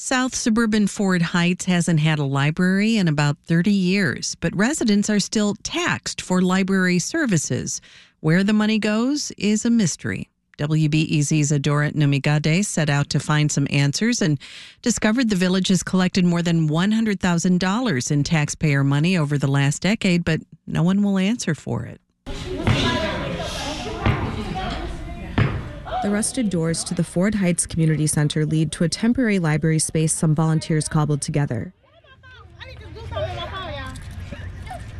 South suburban Ford Heights hasn't had a library in about 30 years, but residents are still taxed for library services. Where the money goes is a mystery. WBEZ's Adora Namigadde set out to find some answers and discovered the village has collected more than $100,000 in taxpayer money over the last decade, but no one will answer for it. The rusted doors to the Ford Heights Community Center lead to a temporary library space some volunteers cobbled together.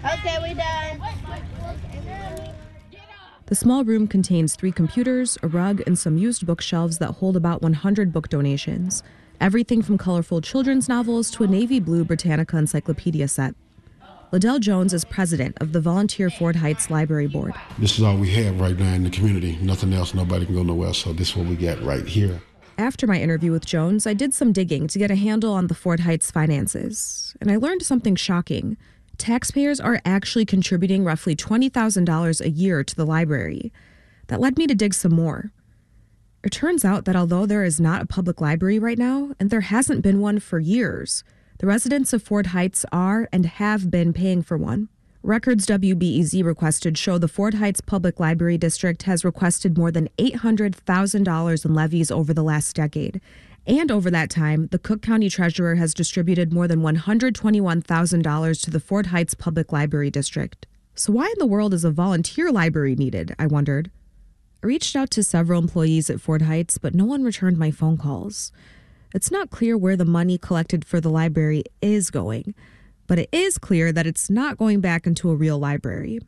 Okay, we done. The small room contains three computers, a rug, and some used bookshelves that hold about 100 book donations. Everything from colorful children's novels to a navy blue Britannica encyclopedia set. Liddell Jones is president of the Volunteer Ford Heights Library Board. This is all we have right now in the community. Nothing else, nobody can go nowhere, so this is what we got right here. After my interview with Jones, I did some digging to get a handle on the Ford Heights finances, and I learned something shocking. Taxpayers are actually contributing roughly $20,000 a year to the library. That led me to dig some more. It turns out that although there is not a public library right now, and there hasn't been one for years, the residents of Ford Heights are and have been paying for one. Records WBEZ requested show the Ford Heights Public Library District has requested more than $800,000 in levies over the last decade. And over that time, the Cook County Treasurer has distributed more than $121,000 to the Ford Heights Public Library District. So, why in the world is a volunteer library needed? I wondered. I reached out to several employees at Ford Heights, but no one returned my phone calls. It's not clear where the money collected for the library is going, but it is clear that it's not going back into a real library.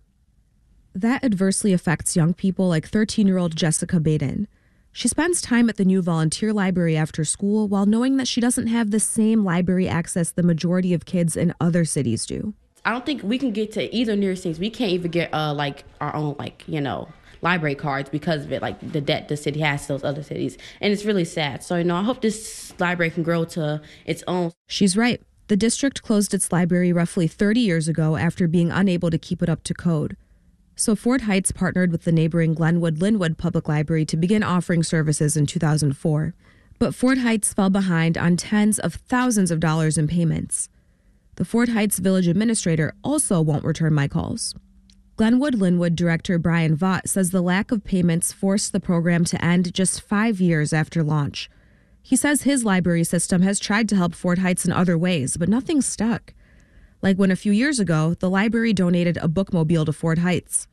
That adversely affects young people like 13 year old Jessica Baden. She spends time at the new volunteer library after school while knowing that she doesn't have the same library access the majority of kids in other cities do. I don't think we can get to either nearest things. We can't even get uh like our own like you know library cards because of it, like the debt the city has to those other cities, and it's really sad. So you know, I hope this library can grow to its own. She's right. The district closed its library roughly 30 years ago after being unable to keep it up to code. So Ford Heights partnered with the neighboring Glenwood Lynwood Public Library to begin offering services in 2004. But Ford Heights fell behind on tens of thousands of dollars in payments. The Ford Heights village administrator also won't return my calls. Glenwood Lynwood director Brian Vaught says the lack of payments forced the program to end just five years after launch. He says his library system has tried to help Ford Heights in other ways, but nothing stuck. Like when a few years ago, the library donated a bookmobile to Ford Heights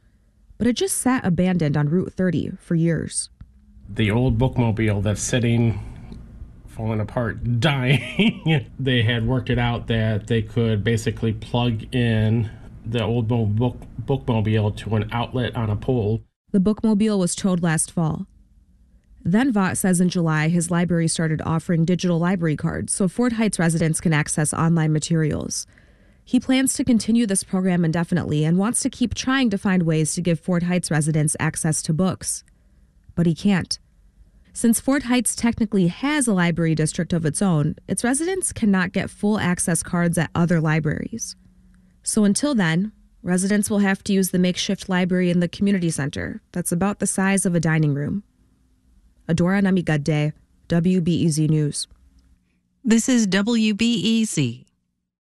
but it just sat abandoned on Route 30 for years. The old bookmobile that's sitting, falling apart, dying, they had worked it out that they could basically plug in the old book, bookmobile to an outlet on a pole. The bookmobile was towed last fall. Then Vaught says in July his library started offering digital library cards so Ford Heights residents can access online materials. He plans to continue this program indefinitely and wants to keep trying to find ways to give Ford Heights residents access to books. But he can't. Since Ford Heights technically has a library district of its own, its residents cannot get full access cards at other libraries. So until then, residents will have to use the makeshift library in the community center that's about the size of a dining room. Adora Namigadde, WBEZ News. This is WBEZ.